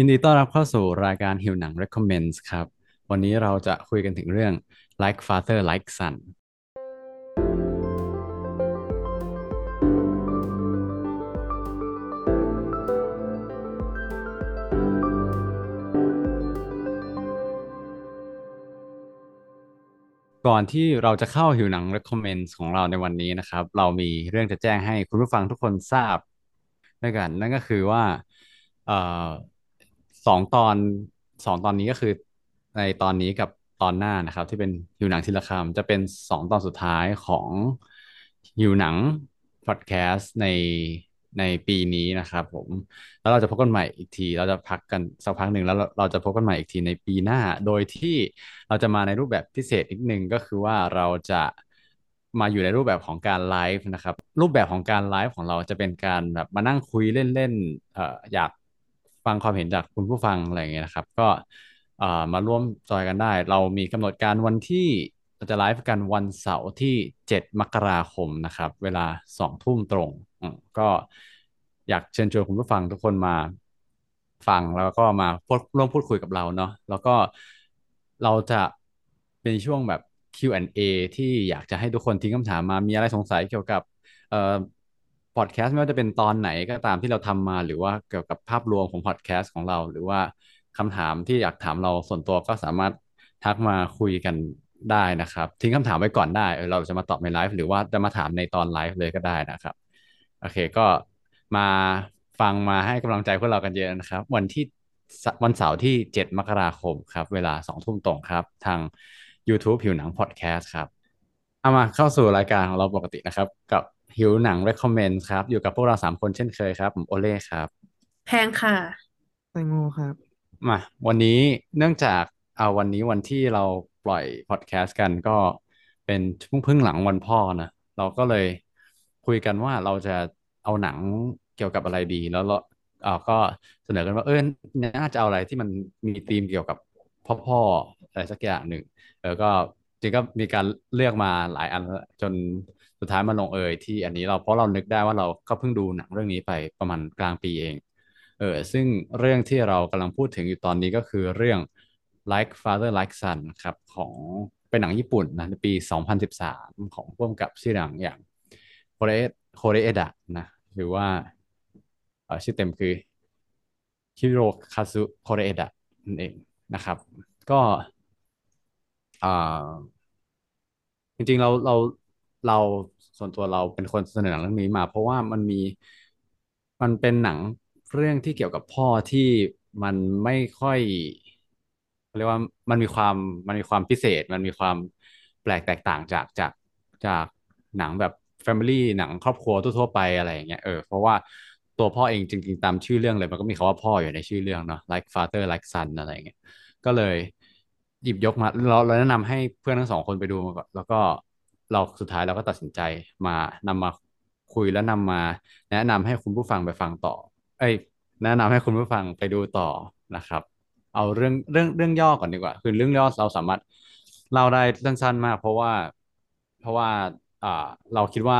ยินดีต้อนรับเข้าสู่รายการหิวหนัง Recommends ครับ วันนี้เราจะคุยกันถึงเรื่อง Like Father Like Son ก่อนที่เราจะเข้าหิวหนัง Recommends ของเราในวันนี้นะครับ เรามีเรื่องจะแจ้งให้คุณผู้ฟังทุกคนทราบด้วยกัน นั่นก็คือว่าเอ่อ สองตอนสองตอนนี้ก็คือในตอนนี้กับตอนหน้านะครับ ที่เป็นหิวหนังทีละคำจะเป็นสองตอนสุดท้ายของหิวหนังพอดแคสต์ในในปีนี้นะครับผมแล้วเราจะพบกันใหม่อีกที เราจะพักกันสักพักหนึ่งแล้วเราจะพบกันใหม่อีกทีในปีหน้า โดยที่เราจะมาในรูปแบบพิเศษนิดนึงก็คือว่าเราจะมาอยู่ในรูปแบบของการไลฟ์นะครับ รูปแบบของการไลฟ์ของเราจะเป็นการแบบมานั่งคุยเล่นๆเอ่ออยาก ฟังความเห็นจากคุณผู้ฟังอะไรอย่างเงี้ยนะครับ ก็เอ่อมาร่วมจอยกันได้ เรามีกำหนดการวันที่เราจะไลฟ์กันวันเสาร์ที่เจ็ดมกราคมนะครับ เวลาสองทุ่มตรงอืมก็อยากเชิญชวนคุณผู้ฟังทุกคนมาฟังแล้วก็มาพูดร่วมพูดคุยกับเราเนาะแล้วก็เราจะเป็นช่วงแบบ Q&A ที่อยากจะให้ทุกคนทิ้งคำถามมามีอะไรสงสัยเกี่ยวกับเอ่อ พอดแคสต์ไม่ว่าจะเป็นตอนไหนก็ตามที่เราทำมา หรือว่าเกี่ยวกับภาพรวมของพอดแคสต์ของเรา หรือว่าคำถามที่อยากถามเราส่วนตัวก็สามารถทักมาคุยกันได้นะครับ ทิ้งคำถามไว้ก่อนได้เราจะมาตอบในไลฟ์หรือว่าจะมาถามในตอนไลฟ์เลยก็ได้นะครับ โอเคก็มาฟังมาให้กำลังใจพวกเรากันเยอะนะครับ วันที่วันเสาร์ที่เจ็ดมกราคมครับ เวลาสองทุ่มตรงครับ ทาง YouTube ผิวหนังพอดแคสต์ครับ เอามาเข้าสู่รายการของเราปกตินะครับ กับ หิวหนัง Recommend ครับ อยู่กับพวกเราสามคนเช่นเคยครับ ผมโอเล่ครับแพงค่ะแตงโมครับ มาวันนี้เนื่องจากเอาวันนี้วันที่เราปล่อยพอดแคสต์กันก็เป็นเพิ่งเพิ่งหลังวันพ่อนะ เราก็เลยคุยกันว่าเราจะเอาหนังเกี่ยวกับอะไรดี แล้วเราเอ่าก็เสนอกันว่าเออน่าจะเอาอะไรที่มันมีธีมเกี่ยวกับพ่อพ่ออะไรสักอย่างหนึ่งเออก็จริงก็มีการเลือกมาหลายอันแล้วจน สุดท้ายมาลงเอยที่อันนี้เราเพราะเรานึกได้ว่าเราก็เพิ่งดูหนังเรื่องนี้ไปประมาณกลางปีเองเออซึ่งเรื่องที่เรากำลังพูดถึงอยู่ตอนนี้ก็คือเรื่อง Like Father Like Son ครับของเป็นหนังญี่ปุ่นนะในปี 2013 ของร่วมกับชื่อหนังอย่างโคเรโคเรเอดะนะหรือว่าออชื่อเต็มคือคิโรคาซุโคเรเอดะนั่นเองนะครับ ก็อ่าจริงๆเราเรา เราส่วนตัวเราเป็นคนเสนอหนังเรื่องนี้มา เพราะว่ามันมีมันเป็นหนังเรื่องที่เกี่ยวกับพ่อที่มันไม่ค่อยเรียกว่ามันมีความมันมีความพิเศษ มันมีความแปลกแตกต่างจากจากจากหนังแบบ Family หนังครอบครัวทั่วๆไปอะไรอย่างเงี้ยเออเพราะว่าตัวพ่อเองจริงๆตามชื่อเรื่องเลย มันก็มีคำว่าพ่ออยู่ในชื่อเรื่องเนาะ like father like son อะไรอย่างเงี้ยก็เลยหยิบยกมาเราเราแนะนำให้เพื่อนทั้งสองคนไปดูมาก่อนแล้วก็ เราสุดท้ายเราก็ตัดสินใจมานำมาคุยแล้วนำมา แนะนำให้คุณผู้ฟังไปฟังต่อ เอ้ย แนะนำให้คุณผู้ฟังไปดูต่อนะครับ เอาเรื่องเรื่องเรื่องย่อก่อนดีกว่า คือเรื่องย่อเราสามารถเล่าได้สั้นๆมาก เพราะว่าเพราะว่าอ่าเราคิดว่า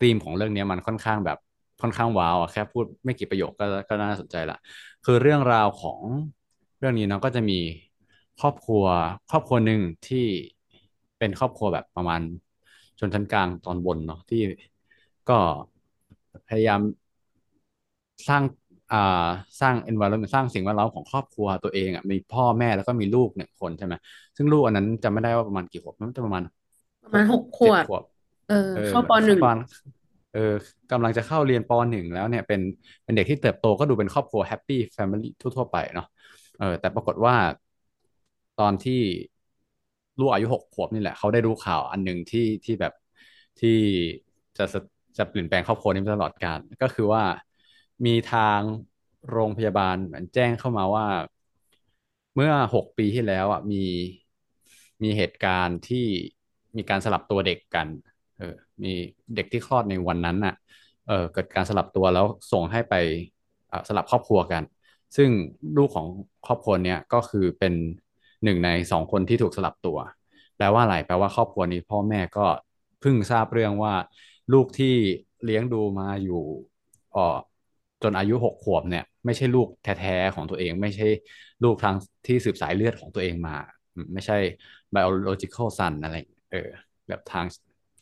ธีมของเรื่องนี้มันค่อนข้างแบบค่อนข้างว้าวอะแค่พูดไม่กี่ประโยคก็ก็น่าสนใจละคือเรื่องราวของเรื่องนี้เนาะก็จะมีครอบครัวครอบครัวหนึ่งที่ เป็นครอบครัวแบบประมาณชนชั้นกลางตอนบนเนาะที่ก็พยายามสร้างอ่าสร้าง environment สร้างสิ่งแวดล้อมของครอบครัวตัวเองอะมีพ่อแม่แล้วก็มีลูกหนึ่งคนใช่ไหมซึ่งลูกอันนั้นจำไม่ได้ว่าประมาณกี่ขวบมันจะประมาณ ประมาณหกขเจ็ดวบขวบเออเออเข้าปหนึ่งตอนเออกำลังจะเข้าเรียนปหนึ่งแล้วเนี่ยเป็นเป็นเด็กที่เติบโตก็ดูเป็นครอบครัวแฮปปี้แฟมิลี่ทั่วๆไปเนาะเออแต่ปรากฏว่าตอนที่ ลูกอายุหกขวบนี่แหละเขาได้รู้ข่าวอันหนึ่งที่ที่แบบที่จะจะเปลี่ยนแปลงครอบครัวนี้ตลอดกาลก็คือว่ามีทางโรงพยาบาลเหมือนแจ้งเข้ามาว่า เมื่อหกปีที่แล้วอะมีมีเหตุการณ์ที่มีการสลับตัวเด็กกัน เออ มีเด็กที่คลอดในวันนั้นน่ะ เออเกิดการสลับตัวแล้วส่งให้ไปสลับครอบครัวกัน ซึ่งลูกของครอบครัวเนี้ยก็คือเป็น หนึ่งในสองคนที่ถูกสลับตัว แปลว่าอะไรแปลว่าครอบครัวนี้พ่อแม่ก็เพิ่งทราบเรื่องว่า ลูกที่เลี้ยงดูมาอยู่เออจนอายุหกขวบเนี่ย ไม่ใช่ลูกแท้ๆของตัวเอง ไม่ใช่ลูกทางที่สืบสายเลือดของตัวเองมา ไม่ใช่ biological son อะไรเออแบบทาง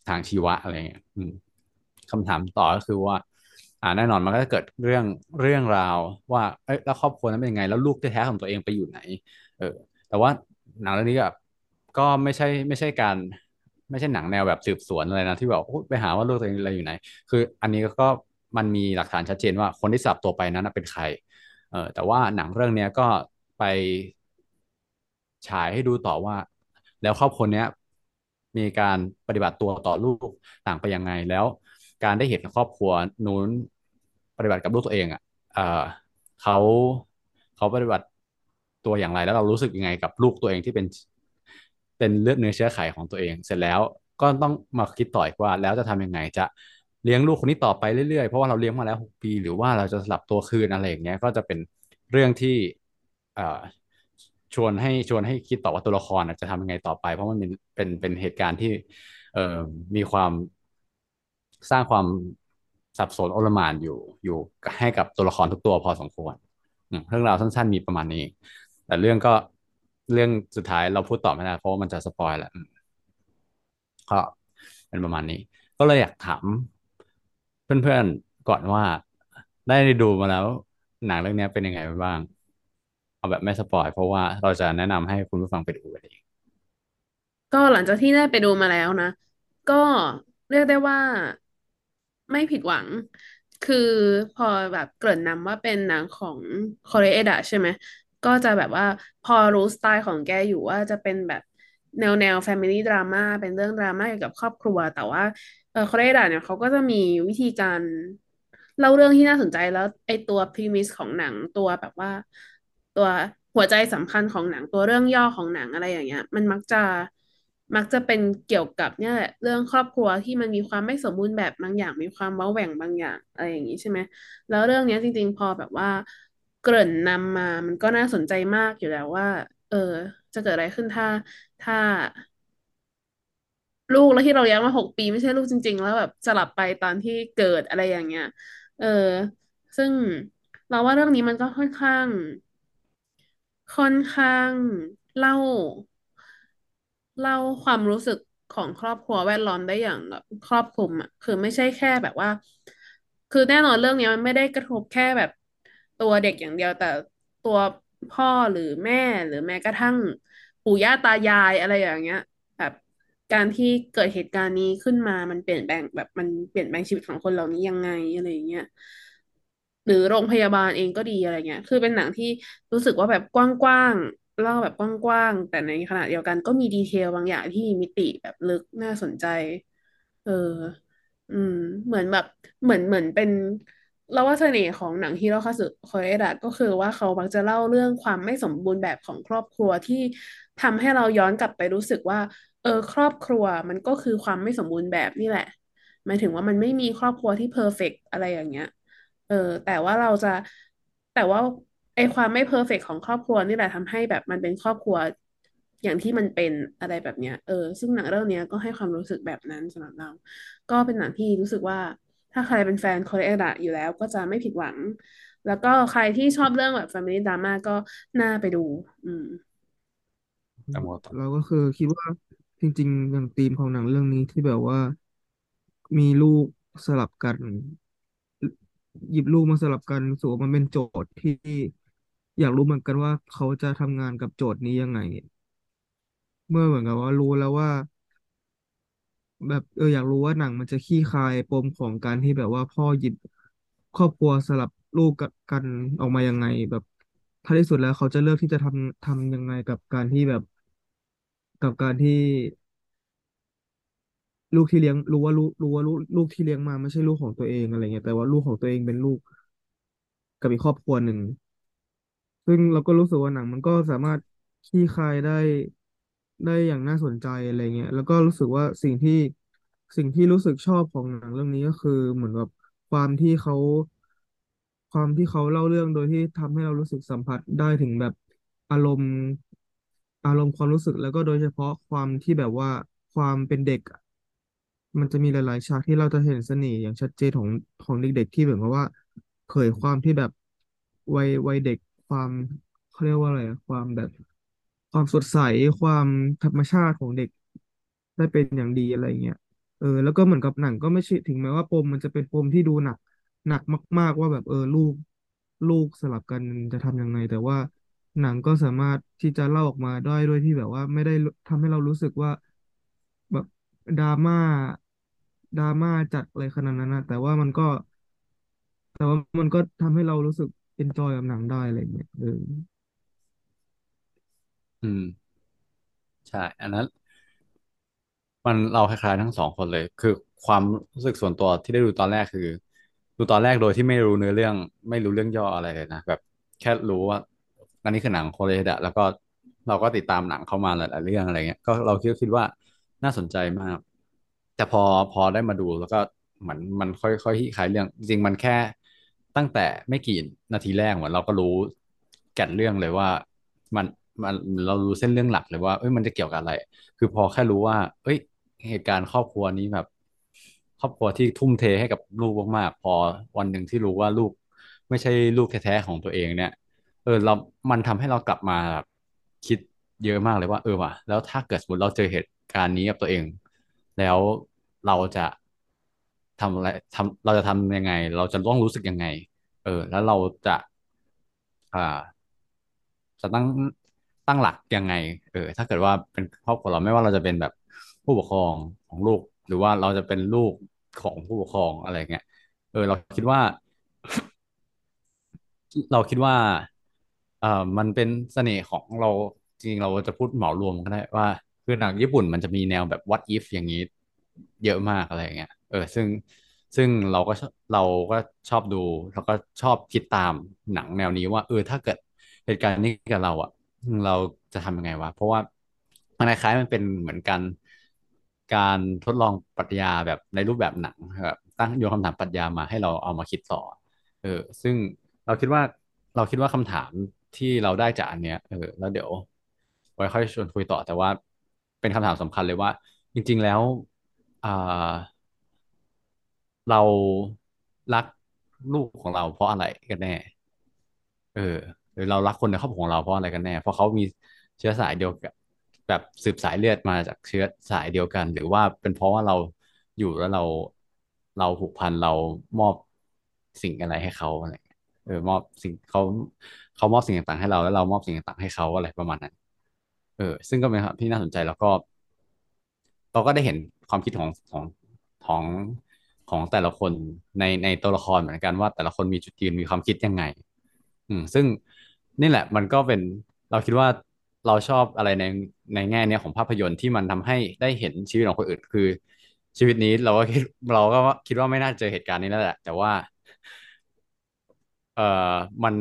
ทางชีวะอะไรเงี้ยคำถามต่อก็คือว่า อ่าแน่นอนมันก็จะเกิดเรื่องเรื่องราวว่าเอ้ยแล้วครอบครัวนั้นเป็นยังไง แล้วลูกแท้ๆของตัวเองไปอยู่ไหน เออ แต่ว่าหนังเรื่องนี้แบบก็ไม่ใช่ไม่ใช่การ ไม่ใช่หนังแนวแบบสืบสวนอะไรนะที่แบบโอ้ไปหาว่าลูกตัวเองอะไรอยู่ไหน คืออันนี้ก็มันมีหลักฐานชัดเจนว่าคนที่สับตัวไปนั้นเป็นใคร เออแต่ว่าหนังเรื่องเนี้ยก็ไปฉายให้ดูต่อว่า แล้วครอบครัวเนี้ยมีการปฏิบัติตัวต่อลูกต่างไปยังไงแล้ว การได้เห็นครอบครัวนู้นปฏิบัติกับลูกตัวเองอะเออเขาเขาปฏิบัติ ตัวอย่างไร แล้วเรารู้สึกยังไงกับลูกตัวเองที่เป็นเป็นเลือดเนื้อเชื้อไขของตัวเอง เสร็จแล้วก็ต้องมาคิดต่ออีกว่า แล้วจะทำยังไงจะเลี้ยงลูกคนนี้ต่อไปเรื่อยๆ เพราะว่าเราเลี้ยงมาแล้วหกปี หรือว่าเราจะสลับตัวคืนอะไรอย่างเงี้ยก็จะเป็นเรื่องที่ชวนให้ชวนให้คิดต่อว่าตัวละครจะทำยังไงต่อไป เพราะมันเป็นเป็นเป็นเหตุการณ์ที่เอ่อมีความสร้างความสับสนโอลมานอยู่อยู่ให้กับตัวละครทุกตัวพอสมควรเรื่องราวสั้น ๆ มีประมาณนี้ แต่เรื่องก็เรื่องสุดท้ายเราพูดต่อไม่ได้เพราะว่ามันจะสปอยแหละก็เป็นประมาณนี้ ก็เลยอยากถามเพื่อนๆก่อนว่าได้ดูมาแล้ว หนังเรื่องนี้เป็นยังไงบ้าง เอาแบบไม่สปอยเพราะว่าเราจะแนะนำให้คุณผู้ฟังไปดูกันเองก็หลังจากที่ได้ไปดูมาแล้วนะ ก็เรียกได้ว่าไม่ผิดหวัง คือพอแบบเกริ่นนำว่าเป็นหนังของคอเรเอดะใช่ไหม ก็จะแบบว่าพอรู้สไตล์ของแกอยู่ว่าจะเป็นแบบแนวแนว Family Drama เป็นเรื่องดราม่าเกี่ยวกับครอบครัว แต่ว่าเออคอเรเอดะเนี่ยเขาก็จะมีวิธีการเล่าเรื่องที่น่าสนใจแล้วไอตัว premise ของหนังตัวแบบว่า ตัวหัวใจสำคัญของหนังตัวเรื่องย่อของหนังอะไรอย่างเงี้ย มันมักจะมักจะเป็นเกี่ยวกับเนี่ยแหละเรื่องครอบครัวที่มันมีความไม่สมบูรณ์แบบบางอย่าง มีความเว้าแหว่งบางอย่างอะไรอย่างนี้ใช่ไหมแล้วเรื่องเนี้ยจริง ๆ พอแบบว่า เกริ่นนำมามันก็น่าสนใจมากอยู่แล้วว่า เออ จะเกิดอะไรขึ้นถ้าถ้า ลูกแล้วที่เราเลี้ยงมาหกปีไม่ใช่ลูกจริง ๆ แล้วแบบสลับไปตอนที่เกิดอะไรอย่างเงี้ย เออ ซึ่งเราว่าเรื่องนี้มันก็ค่อนข้าง ค่อนข้างเล่า เล่าความรู้สึกของครอบครัวแวดล้อมได้อย่างแบบครอบคลุมอะคือไม่ใช่แค่แบบว่า คือแน่นอนเรื่องนี้มันไม่ได้กระทบแค่แบบ ตัวเด็กอย่างเดียว แต่ตัวพ่อหรือแม่หรือแม้กระทั่งปู่ย่าตายายอะไรอย่างเงี้ย แบบการที่เกิดเหตุการณ์นี้ขึ้นมามันเปลี่ยนแปลงแบบมันเปลี่ยนแปลงชีวิตของคนเหล่านี้ยังไงอะไรอย่างเงี้ยหรือโรงพยาบาลเองก็ดีอะไรเงี้ย คือเป็นหนังที่รู้สึกว่าแบบกว้างๆเล่าแบบกว้างๆแต่ในขณะเดียวกันก็มีดีเทลบางอย่างที่มีมิติแบบลึกน่าสนใจ เออ อืม เหมือนแบบเหมือนเหมือนเป็น เราว่าเสน่ห์ของหนังฮิโรคาสึโคเอดะก็คือว่าเขามักจะเล่าเรื่องความไม่สมบูรณ์แบบของครอบครัวที่ทำให้เราย้อนกลับไปรู้สึกว่า เออ ครอบครัวมันก็คือความไม่สมบูรณ์แบบนี่แหละหมายถึงว่ามันไม่มีครอบครัวที่ perfect อะไรอย่างเงี้ย เออ แต่ว่าเราจะแต่ว่าไอความไม่ perfect ของครอบครัวนี่แหละทำให้แบบมันเป็นครอบครัวอย่างที่มันเป็นอะไรแบบเนี้ย เออ ซึ่งหนังเรื่องนี้ก็ให้ความรู้สึกแบบนั้นสำหรับเรา ก็เป็นหนังที่รู้สึกว่า ถ้าใครเป็นแฟนคอเรเอดะอยู่แล้วก็จะไม่ผิดหวัง แล้วก็ใครที่ชอบเรื่องแบบ Family Drama ก็น่าไปดู อืมแต่หมดต่อเราก็คือคิดว่าจริงๆอย่างธีมของหนังเรื่องนี้ที่แบบว่า มีลูกสลับกัน หยิบลูกมาสลับกันรู้สึกว่ามันเป็นโจทย์ที่อยากรู้เหมือนกันว่าเขาจะทำงานกับโจทย์นี้ยังไง เมื่อเหมือนกับว่ารู้แล้วว่า แบบเอออยากรู้ว่าหนังมันจะคลี่คายปมของการที่แบบว่าพ่อหยิบครอบครัวสลับลูกกันออกมายังไง แบบท้ายที่สุดแล้วเขาจะเลือกที่จะทำทำยังไงกับการที่แบบ กับการที่ ลูกที่เลี้ยงรู้ว่าลูกรู้ว่าลูกลูกที่เลี้ยงมาไม่ใช่ลูกของตัวเองอะไรเงี้ยแต่ว่าลูกของตัวเองเป็นลูก กับอีกครอบครัวหนึ่งซึ่งเราก็รู้สึกว่าหนังมันก็สามารถคลี่คายได้ ได้อย่างน่าสนใจอะไรเงี้ยแล้วก็รู้สึกว่าสิ่งที่สิ่งที่รู้สึกชอบของหนังเรื่องนี้ก็คือเหมือนแบบความที่เขาความที่เขาเล่าเรื่องโดยที่ทำให้เรารู้สึกสัมผัสได้ถึงแบบอารมณ์ อารมณ์ความรู้สึกแล้วก็โดยเฉพาะความที่แบบว่าความเป็นเด็กอะมันจะมีหลาย ๆ ฉากที่เราจะเห็นเสน่ห์อย่างชัดเจนของของเด็ก ๆ ที่เหมือนกับว่าเผยความที่แบบวัยวัยเด็กความเขาเรียกว่าอะไรอะความแบบ ความสดใสความธรรมชาติของเด็กได้เป็นอย่างดีอะไรเงี้ยเออ แล้วก็เหมือนกับหนังก็ไม่ใช่ถึงแม้ว่าปมมันจะเป็นปมที่ดูหนัก หนักมาก ๆ ว่าแบบเออลูกลูกสลับกันจะทำยังไง แต่ว่าหนังก็สามารถที่จะเล่าออกมาได้ด้วยที่แบบว่า ไม่ได้ทำให้เรารู้สึกว่าแบบดราม่าดราม่าจัดอะไรขนาดนั้นนะแต่ว่ามันก็ แต่ว่ามันก็ทำให้เรารู้สึกเอนจอยกับหนังได้อะไรเงี้ยเออ อืม ใช่ อันนั้น มันเราคล้ายๆทั้งสองคนเลย คือความรู้สึกส่วนตัวที่ได้ดูตอนแรกคือ ดูตอนแรกโดยที่ไม่รู้เนื้อเรื่อง ไม่รู้เรื่องย่ออะไรเลยนะแบบ แค่รู้ว่าอันนี้คือหนังโคเรดะแล้วก็เราก็ติดตามหนังเข้ามาหลายๆเรื่องอะไรเงี้ยก็เราคิดคิดว่าน่าสนใจมาก แต่พอพอได้มาดูแล้วก็เหมือนมันค่อยๆคลายเรื่อง จริงๆมันแค่ตั้งแต่ไม่กี่นาทีแรกเหมือนเราก็รู้แก่นเรื่องเลยว่า มัน มันเรารู้เส้นเรื่องหลักเลยว่าเอ้ยมันจะเกี่ยวกับอะไร คือพอแค่รู้ว่า เอ้ย เหตุการณ์ครอบครัวนี้แบบ ครอบครัวที่ทุ่มเทให้กับลูกมากๆพอวันหนึ่งที่รู้ว่าลูก ไม่ใช่ลูกแท้ๆของตัวเองเนี่ย เออเรา มันทำให้เรากลับมาแบบคิดเยอะมากเลยว่าเออว่ะแล้วถ้าเกิดสมมติเราเจอเหตุการณ์นี้กับตัวเอง แล้วเราจะทำอะไรทำเราจะทำยังไง เราจะต้องรู้สึกยังไง เออ แล้วเราจะ อ่า จะตั้ง ตั้งหลักยังไง เออ ถ้าเกิดว่าเป็นครอบครัวเราไม่ว่าเราจะเป็นแบบผู้ปกครองของลูก หรือว่าเราจะเป็นลูกของผู้ปกครองอะไรเงี้ย เออ เราคิดว่า เราคิดว่า เอ่อ มันเป็นเสน่ห์ของเราจริงเราจะพูดเหมารวมก็ได้ว่าคือหนังญี่ปุ่นมันจะมีแนวแบบ what if อย่างนี้ เยอะมากอะไรเงี้ย เออ ซึ่งซึ่งเราก็เราก็ชอบดู แล้วก็ชอบคิดตามหนังแนวนี้ว่า เออ ถ้าเกิดเหตุการณ์นี้กับเราอะ เราจะทำยังไงวะ เพราะว่ามันคล้ายๆมันเป็นเหมือนกันการทดลองปรัชญาแบบในรูปแบบหนังแบบตั้งโยนคำถามปรัชญามาให้เราเอามาคิดต่อ เออ ซึ่งเราคิดว่าเราคิดว่าคำถามที่เราได้จากอันเนี้ย เออ แล้วเดี๋ยวไว้ค่อยชวนคุยต่อ แต่ว่าเป็นคำถามสำคัญเลยว่า จริง ๆ แล้วอ่าเรารักลูกของเราเพราะอะไรกันแน่ เออ หรือเรารักคนในครอบครัวของเราเพราะอะไรกันแน่ เพราะเขามีเชื้อสายเดียวกันแบบสืบสายเลือดมาจากเชื้อสายเดียวกัน หรือว่าเป็นเพราะว่าเราอยู่แล้วเราเราผูกพันเรามอบสิ่งอะไรให้เขาอะไรเออมอบสิ่งเขาเขามอบสิ่งต่างๆให้เราแล้วเรามอบสิ่งต่างๆให้เขาอะไรประมาณนั้น เออ ซึ่งก็เป็นครับที่น่าสนใจแล้วก็ เราก็ได้เห็นความคิดของของของของแต่ละคนในในตัวละครเหมือนกันว่าแต่ละคนมีจุดยืนมีความคิดยังไง อืม ซึ่ง นี่แหละมันก็เป็นเราคิดว่าเราชอบอะไรในในแง่เนี้ยของภาพยนตร์ที่มันทำให้ได้เห็นชีวิตของคนอื่นคือชีวิตนี้เราก็คิดเราก็คิดว่าไม่น่าเจอเหตุการณ์นี้แล้วแหละ แต่ว่า เอ่อมัน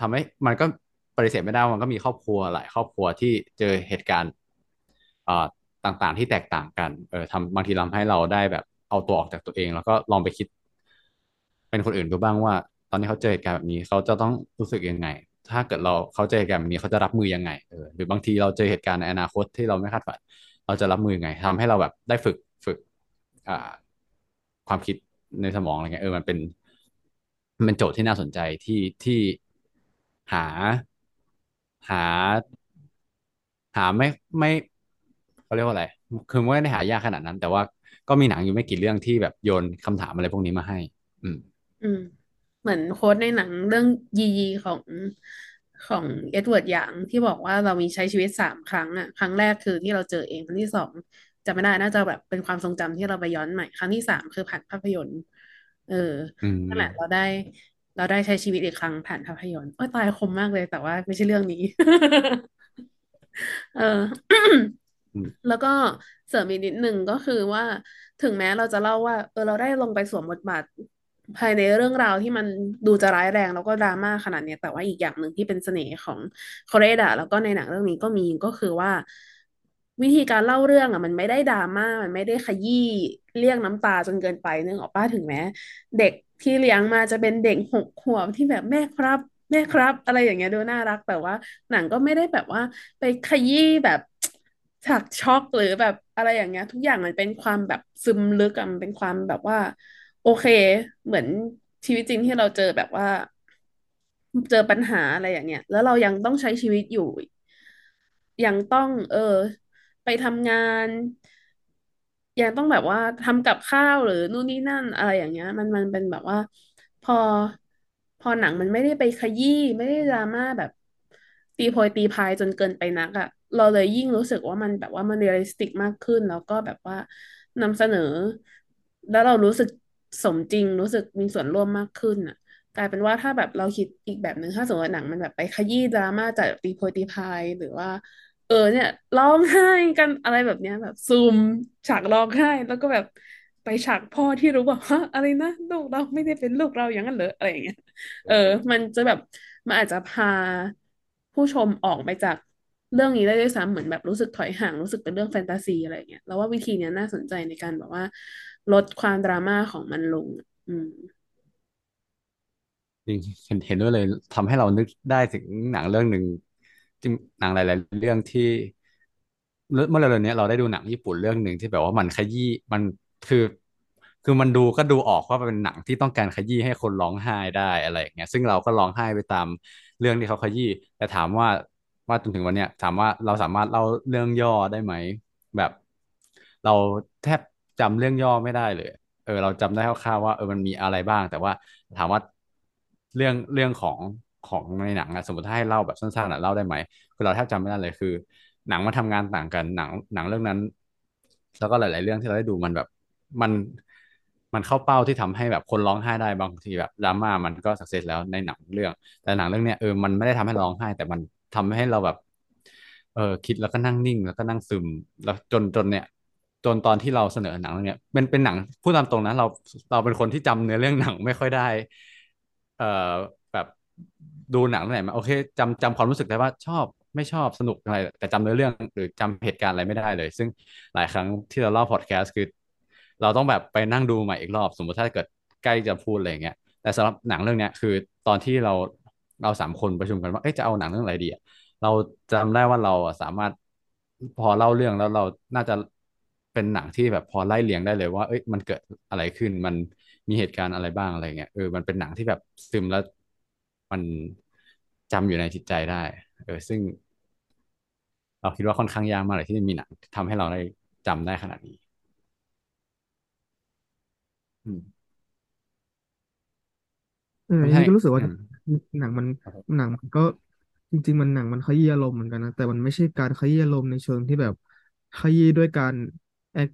ทำให้มันก็ปฏิเสธไม่ได้ว่ามันก็มีครอบครัวหลายครอบครัวที่เจอเหตุการณ์เอ่อต่างๆ ที่แตกต่างกันเออทำบางทีทำให้เราได้แบบเอาตัวออกจากตัวเอง แล้วก็ลองไปคิด เป็นคนอื่นดูบ้างว่า ตอนนี้เขาเจอเหตุการณ์แบบนี้เขาจะต้องรู้สึกยังไง ถ้าเกิดเราเขาเจอเหตุการณ์แบบนี้เขาจะรับมือยังไงเออหรือบางทีเราเจอเหตุการณ์ในอนาคตที่เราไม่คาดฝัน เราจะรับมือยังไงทำให้เราแบบได้ฝึกฝึกอ่าความคิดในสมองอะไรเงี้ยเออมันเป็นมันเป็นโจทย์ที่น่าสนใจที่ที่หาหา หาไม่ไม่เขาเรียกว่าอะไร คือไม่ได้หายากขนาดนั้น แต่ว่าก็มีหนังอยู่ไม่กี่เรื่องที่แบบโยนคำถามอะไรพวกนี้มาให้ อืม อืม เหมือนโค้ดในหนังเรื่องยียีของของเอ็ดเวิร์ดหยางที่บอกว่าเรามีใช้ชีวิตสามครั้งอะ ครั้งแรกคือที่เราเจอเองครั้งที่สองจำไม่ได้น่าจะแบบเป็นความทรงจำที่เราไปย้อนใหม่ ครั้งที่สามคือผ่านภาพยนตร์ เอออืนั่นแหละเรามได้เราได้ใช้ชีวิตอีกครั้งผ่านภาพยนตร์โอ้ยตายคมมากเลยแต่ว่าไม่ใช่เรื่องนี้ เอออืมแล้วก็เสริมอีกนิดหนึ่งก็คือว่าถึงแม้เราจะเล่าว่า เออเราได้ลงไปสวมบทบาท ภายในเรื่องราวที่มันดูจะร้ายแรงแล้วก็ดราม่าขนาดเนี้ยแต่ว่าอีกอย่างหนึ่งที่เป็นเสน่ห์ของโคเรดะแล้วก็ในหนังเรื่องนี้ก็มีก็คือว่า วิธีการเล่าเรื่องอะ มันไม่ได้ดราม่ามันไม่ได้ขยี้เรียกน้ำตาจนเกินไปนึกออกป้าถึงแม้เด็กที่เลี้ยงมาจะเป็นเด็กหกขวบที่แบบแม่ครับ แม่ครับ อะไรอย่างเงี้ยดูน่ารักแต่ว่า หนังก็ไม่ได้แบบว่าไปขยี้แบบฉากช็อกหรือแบบอะไรอย่างเงี้ย ทุกอย่างมันเป็นความแบบซึมลึกอะมันเป็นความแบบว่า โอเค เหมือนชีวิตจริงที่เราเจอแบบว่า เจอปัญหาอะไรอย่างเงี้ยแล้วเรายังต้องใช้ชีวิตอยู่ ยังต้อง เออ ไปทำงาน ยังต้องแบบว่าทำกับข้าวหรือนู่นนี่นั่นอะไรอย่างเงี้ย มันมันเป็นแบบว่า พอพอหนังมันไม่ได้ไปขยี้ไม่ได้ดราม่าแบบ ตีโพยตีพายจนเกินไปนักอะเราเลยยิ่งรู้สึกว่ามันแบบว่ามัน realistic มากขึ้น แล้วก็แบบว่านำเสนอ แล้วเรารู้สึก สมจริงรู้สึกมีส่วนร่วมมากขึ้นอะกลายเป็นว่าถ้าแบบเราคิดอีกแบบหนึ่งถ้าสมมติหนังมันแบบไปขยี้ดราม่าจากตีโพยตีพายหรือว่า เออเนี่ยร้องไห้กันอะไรแบบเนี้ยแบบซูมฉากร้องไห้แล้วก็แบบไปฉากพ่อที่รู้ว่าอะไรนะลูกเราไม่ได้เป็นลูกเราอย่างนั้นเหรออะไรอย่างเงี้ยเออ มันจะแบบมันอาจจะพาผู้ชมออกไปจากเรื่องนี้ได้ด้วยซ้ำเหมือนแบบรู้สึกถอยห่างรู้สึกเป็นเรื่องแฟนตาซีอะไรอย่างเงี้ยแล้วว่าวิธีเนี้ยน่าสนใจในการแบบว่า ลดความดราม่าของมันลง อืมจริงเห็นเห็นด้วยเลยทำให้เรานึกได้ถึงหนังเรื่องหนึ่งจริงหนังหลาย ๆ เรื่องที่เมื่อเมื่อเร็วๆนี้เราได้ดูหนังญี่ปุ่นเรื่องหนึ่งที่แบบว่ามันขยี้มันคือ คือมันดูก็ดูออกว่าเป็นหนังที่ต้องการขยี้ให้คนร้องไห้ได้อะไรอย่างเงี้ยซึ่งเราก็ร้องไห้ไปตามเรื่องที่เขาขยี้แต่ถามว่าว่าจนถึงวันเนี้ยถามว่าเราสามารถเล่าเรื่องย่อได้ไหมแบบ เราแทบ จำเรื่องย่อไม่ได้เลย เออ เราจำได้คร่าวๆว่าเออมันมีอะไรบ้าง แต่ว่าถามว่าเรื่องเรื่องของของในหนังอะสมมติถ้าให้เล่าแบบสั้นๆอะเล่าได้ไหมคือเราแทบจำไม่ได้เลยคือ หนังมันทำงานต่างกันหนังหนังเรื่องนั้น แล้วก็หลาย ๆ เรื่องที่เราได้ดูมันแบบมันมันเข้าเป้าที่ทำให้แบบคนร้องไห้ได้บางทีแบบดราม่ามันก็สักเซสแล้วในหนังเรื่อง แต่หนังเรื่องเนี้ยเออมันไม่ได้ทำให้ร้องไห้ แต่มันทำให้เราแบบ เออคิดแล้วก็นั่งนิ่งแล้วก็นั่งซึม แล้วจนจนเนี่ย จนตอนที่เราเสนอหนังเรื่องเนี้ยเป็นเป็นหนังพูดตามตรงนะเราเราเป็นคนที่จำเนื้อเรื่องหนังไม่ค่อยได้ เอ่อแบบดูหนังองไหนมาโอเคจำจำความรู้สึกได้ว่าชอบไม่ชอบสนุกอะไร แต่จำเนื้อเรื่องหรือจำเหตุการณ์อะไรไม่ได้เลย ซึ่งหลายครั้งที่เราเล่าพอดแคสต์คือ เราต้องแบบไปนั่งดูใหม่อีกรอบ สมมติถ้าเกิดใกล้จะพูดอะไรอย่างเงี้ยแต่สำหรับหนังเรื่องเนี้ยคือตอนที่เราเราสามคนประชุมกันว่าเอ๊ะจะเอาหนังเรื่องอะไรดีอะเราจำได้ว่าเราสามารถพอเล่าเรื่องแล้วเราน่าจะ เป็นหนังที่แบบพอไล่เรียงได้เลยว่า เอ้ยมันเกิดอะไรขึ้น มันมีเหตุการณ์อะไรบ้างอะไรเงี้ยเออมันเป็นหนังที่แบบซึมแล้วมันจำอยู่ในจิตใจได้ เออ ซึ่ง เราคิดว่าค่อนข้างยากมากเลยที่จะมีหนังทำให้เราได้จำได้ขนาดนี้ อืมเออไม่ใช่นี่ก็รู้สึกว่าอืมหนังมันครับผมหนังมันก็จริง ๆ มันหนังมันขยี้อารมณ์เหมือนกันนะแต่มันไม่ใช่การขยี้อารมณ์ในเชิงที่แบบขยี้ด้วยการ แอค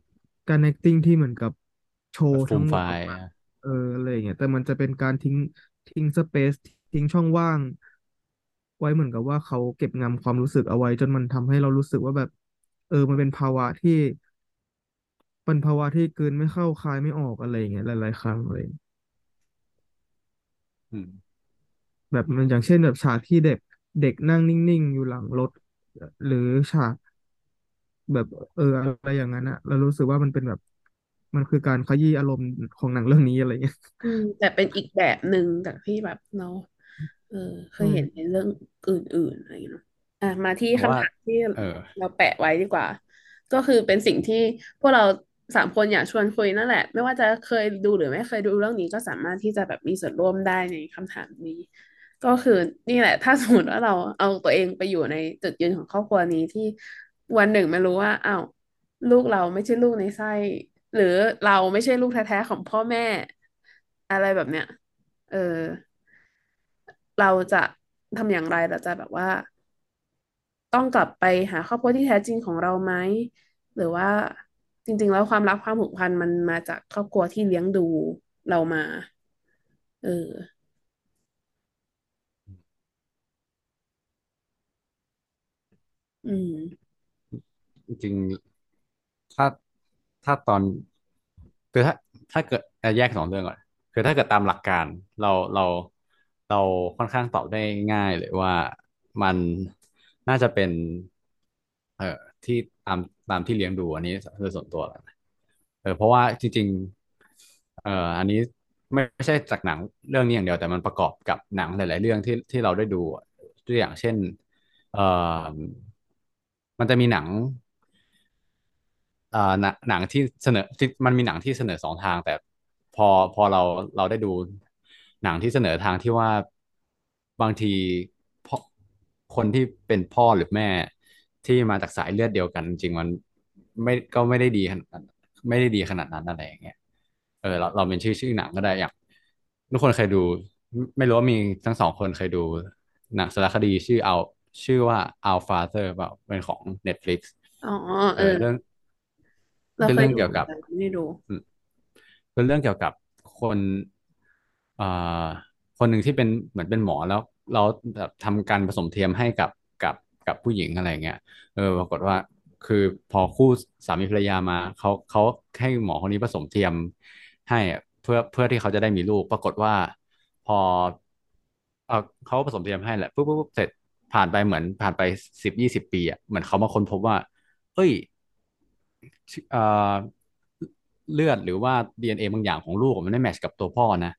การ acting ที่เหมือนกับโชว์ทั้งแบบฟูมไฟหมดออกมาล์เอออะไรอย่างเงี้ยแต่มันจะเป็นการทิ้งทิ้งสเปซทิ้งช่องว่าง ไว้เหมือนกับว่าเขาเก็บงำความรู้สึกเอาไว้จนมันทำให้เรารู้สึกว่าแบบ เออ มันเป็นภาวะที่เป็นภาวะที่กลืนไม่เข้าคายไม่ออกอะไรอย่างเงี้ยหลายๆครั้งเลย อืมแบบมันอย่างเช่นแบบฉากที่เด็กเด็กนั่งนิ่งๆ อยู่หลังรถ หรือฉาก แบบเอออะไรอย่างนั้นอะเรารู้สึกว่ามันเป็นแบบ มันคือการขยี้อารมณ์ของหนังเรื่องนี้อะไรเงี้ยอืมแต่เป็นอีกแบบหนึ่งจากที่แบบเราเออเคยเห็นในใช่เรื่องอื่นๆอะไรอย่างเงี้ยเนาะอะมาที่เพราะว่าคำถามที่เออ เราแปะไว้ดีกว่า ก็คือเป็นสิ่งที่พวกเราสามคนอยากชวนคุยนั่นแหละ ไม่ว่าจะเคยดูหรือไม่เคยดูเรื่องนี้ก็สามารถที่จะแบบมีส่วนร่วมได้ในคำถามนี้ ก็คือนี่แหละ ถ้าสมมติว่าเราเอาตัวเองไปอยู่ในจุดยืนของครอบครัวนี้ที่ วันหนึ่งไม่รู้ว่าอ้าวลูกเราไม่ใช่ลูกในไส้ หรือเราไม่ใช่ลูกแท้ๆของพ่อแม่ อะไรแบบเนี้ย เออ เราจะทำอย่างไรเราจะแบบว่า ต้องกลับไปหาครอบครัวที่แท้จริงของเราไหมหรือว่าจริง ๆ แล้วความรักความผูกพันมันมาจากครอบครัวที่เลี้ยงดูเรามา เออ อืม จริงถ้าถ้าตอนคือถ้าถ้าเกิดแยกสองเรื่องก่อนคือถ้าเกิดตามหลักการเราเราเราค่อนข้างตอบได้ง่ายเลยว่ามันน่าจะเป็น เอ่อที่ตามตามที่เลี้ยงดูอันนี้คือส่วนตัวแล้วนะเออเพราะว่าจริง ๆ เอ่ออันนี้ไม่ใช่จากหนังเรื่องนี้อย่างเดียวแต่มันประกอบกับหนังหลาย ๆ เรื่องที่ที่เราได้ดูตัวอย่างเช่น เอ่อมันจะมีหนัง หนังหนังที่เสนอที่มันมีหนังที่เสนอสองทาง แต่พอพอเราเราได้ดูหนังที่เสนอทางที่ว่าบางทีพ่อคนที่เป็นพ่อหรือแม่ที่มาจากสายเลือดเดียวกัน จริงๆมันไม่ก็ไม่ได้ดีขนาดนั้นไม่ได้ดีขนาดนั้นอะไรอย่างเงี้ยเออเราเราเป็นชื่อชื่อหนังก็ได้อย่างทุกคนเคยดูไม่ไม่รู้ว่ามีทั้งสองคนเคยดูหนังสารคดีชื่อเอาชื่อว่า Our Father เปล่าเป็นของ Netflix อ๋อเอเอออเรื่อง เราเป็นเรื่องเกี่ยวกับไม่ได้ดูเป็นเรื่องเกี่ยวกับคนอ่อคนหนึ่งที่เป็นเหมือนเป็นหมอแล้ว เราแบบทำการผสมเทียมให้กับกับกับผู้หญิงอะไรเงี้ยเออปรากฏว่าคือพอคู่สามีภรรยามาเขาเขาให้หมอคนนี้ผสมเทียมให้เพื่อเพื่อที่เขาจะได้มีลูก ปรากฏว่า พอเออเขาผสมเทียมให้แหละปุ๊บปุ๊บปุ๊บเสร็จผ่านไปเหมือนผ่านไปสิบยี่สิบปีอะเหมือนเขามาค้นพบว่า เอ้ย เลือดหรือว่า DNA บางอย่างของลูกมันไม่แมทช์กับตัวพ่อนะ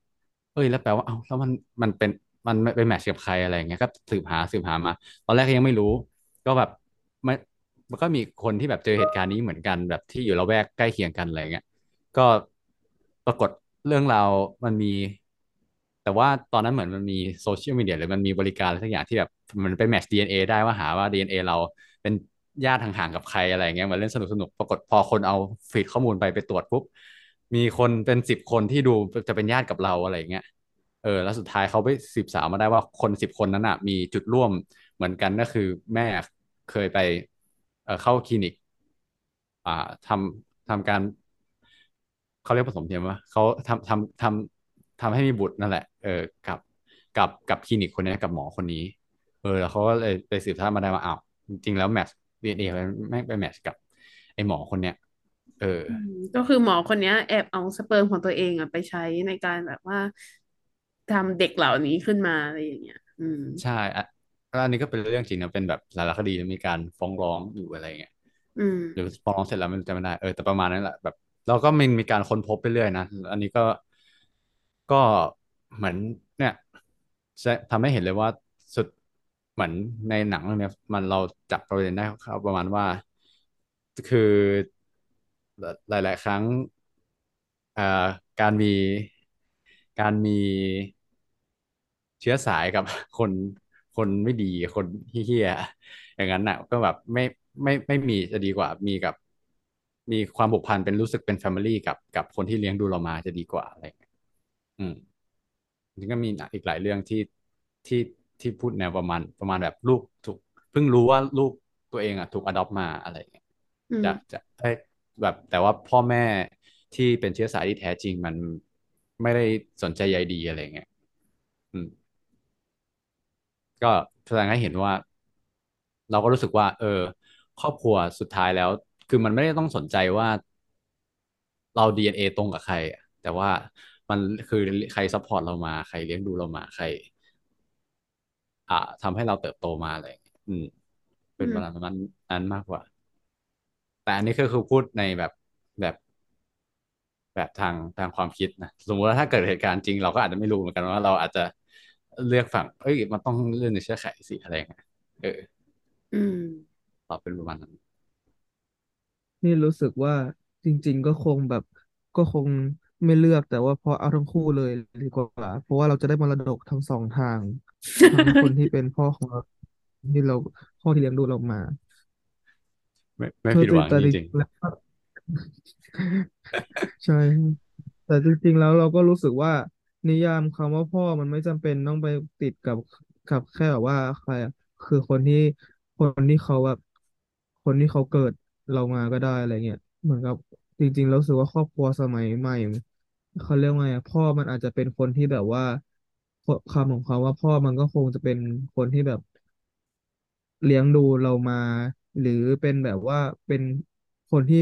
เอ้ยแล้วแปลว่า เอ้าแล้วมันมันเป็นมันไปแมทช์กับใครอะไรอย่างเงี้ยก็สืบหาสืบหามา ตอนแรกก็ยังไม่รู้ ก็แบบไม่มันก็มีคนที่แบบเจอเหตุการณ์นี้เหมือนกันแบบที่อยู่ละแวกใกล้เคียงกันอะไรเงี้ยก็ปรากฏเรื่องราวมันมี แต่ว่าตอนนั้นเหมือนมันมีโซเชียลมีเดียหรือมันมีบริการอะไรสักอย่างที่แบบมันไปแมทช์ DNA เอ็นเอได้ว่าหาว่า DNA เอ็นเอเราเป็น ญาติห่างๆกับใครอะไรเงี้ยมาเล่นสนุกสนุกปรากฏพอคนเอาฟีดข้อมูลไปไปตรวจปุ๊บมีคนเป็นสิบคนที่ดูจะเป็นญาติกับเราอะไรเงี้ยเออแล้วสุดท้ายเขาไปสืบสาวมาได้ว่าคนสิบคนนั้นอะ มีจุดร่วมเหมือนกันก็คือแม่เคยไปเเข้าคลินิก อ่าทำทำการเขาเรียกผสมเทียมว่าเขาทำทำทำทำให้มีบุตรนั่นแหละ เออกับกับกับคลินิกคนนี้กับหมอคนนี้ เออ แล้วเขาก็เลยไปสืบทราบมาได้ว่าอ้าวจริงแล้วแมท ช์ดีเอ็นเอมันไม่ไปแมทช์กับ ไอ้หมอคนเนี้ยเอออืมก็คือหมอคนเนี้ย แอบเอาสเปิร์มของตัวเองอะไปใช้ในการแบบว่าทำเด็กเหล่านี้ขึ้นมาอะไรอย่างเงี้ย อืม ใช่อะแล้วอันนี้ก็เป็นเรื่องจริงนะเป็นแบบสารคดีมีการฟ้องร้องอยู่อะไรเงี้ยอืมหรือฟ้องร้องเสร็จแล้วมันจะไม่ได้เออแต่ประมาณนั้นแหละแบบเราก็มีมีการค้นพบไปเรื่อยนะอันนี้ก็ก็เหมือนเนี่ยจะทำให้เห็นเลยว่าสุด เหมือนในหนังเรื่องนี้ยมันเราจับประเด็นได้คร่าวๆประมาณว่า คือหลาย ๆ ครั้งอ่อการมีการมีเชื้อสายกับคนคนไม่ดีคนเฮี้ยอย่างนั้นน่ะ ก็แบบไม่ไม่ไม่มีจะดีกว่ามีกับ มีความผูกพันเป็นรู้สึกเป็นแฟมิลี่กับกับคนที่เลี้ยงดูเรามาจะดีกว่าอะไรอืมจริงก็มีอีกหลายเรื่องที่ที่ ที่พูดแนวประมาณประมาณแบบลูกถูกเพิ่งรู้ว่าลูกตัวเองอะถูกอดอปมาอะไรอย่างเงี้ยอืมจากจากเอ้ยแบบแต่ว่าพ่อแม่ที่เป็นเชื้อสายที่แท้จริงมันไม่ได้สนใจใยดีอะไรเงี้ยอืม ก็แสดงให้เห็นว่า เราก็รู้สึกว่า เออ ครอบครัวสุดท้ายแล้ว คือมันไม่ได้ต้องสนใจว่าเรา DNA ตรงกับใครอะแต่ว่ามันคือใคร support เรามา ใครเลี้ยงดูเรามา ใคร อ่าทำให้เราเติบโตมาอะไรอย่างเงี้ยอืม เป็นประมาณอืมนั้นนั้นมากกว่า แต่อันนี้คือคือพูดในแบบแบบแบบทางทางความคิดนะสมมติว่าถ้าเกิดเหตุการณ์จริง เราก็อาจจะไม่รู้เหมือนกันว่าเราอาจจะเลือกฝั่ง เอ้ย มันต้องเลื่อนในเชื้อไขสิอะไรเงี้ยเออ อืมตอบเป็นประมาณนั้น นี่รู้สึกว่าจริง ๆ ก็คงแบบก็คงไม่เลือกแต่ว่าพอเอาทั้งคู่เลยดีกว่า เพราะว่าเราจะได้มรดกทั้งสองทางทั้ง คนที่เป็นพ่อของเราที่เราพ่อที่เลี้ยงดูเรามาไม่ไม่เธอผิดหวังจะแต่จริจริงงๆแล้วใช่ แต่จริงๆแล้วเราก็รู้สึกว่า นิยามคำว่าพ่อมันไม่จำเป็นต้องไปติดกับกับแค่แบบว่าใครอะคือคนที่คนที่เขาแบบคนที่เขาเกิดเรามาก็ได้อะไรเงี้ยเหมือนกับจริงๆแล้วรู้สึกว่าครอบครัวสมัยใหม่เขาเรียกว่าไงอะพ่อมันอาจจะเป็นคนที่แบบว่า คำของเขาว่าพ่อมันก็คงจะเป็นคนที่แบบเลี้ยงดูเรามา หรือเป็นแบบว่าเป็นคนที่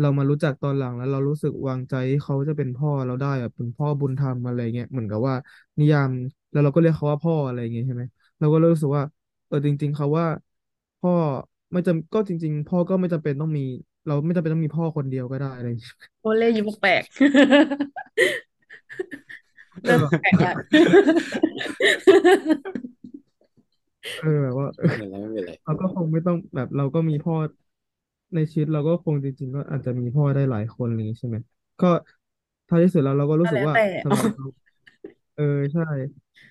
เรามารู้จักตอนหลังแล้วเรารู้สึกวางใจเขาจะเป็นพ่อเราได้แบบเป็นพ่อบุญธรรมอะไรเงี้ยเหมือนกับว่า นิยามแล้วเราก็เรียกเขาว่าพ่ออะไรเงี้ยใช่ไหมเราก็รู้สึกว่า เออจริง ๆเขาว่า พ่อไม่จำก็จริง ๆ พ่อก็ไม่จำเป็นต้องมี เราไม่จำเป็นต้องมีพ่อคนเดียวก็ได้อะไรอย่าเงี้ยโอเล่ยิ้มแปลก เออเริ่มแบบแปลกละเออแบบว่าไม่เป็นไรไม่เป็นไรเราก็คงไม่ต้องแบบเราก็มีพ่อในชีวิตเราก็คงจริง ๆ ก็อาจจะมีพ่อได้หลายคนอะไรอย่างนี้ใช่ไหมก็ท้ายที่สุดแล้วเราก็รู้สึกว่าก็แล้วแต่อ๋อสำหรับเราเออใช่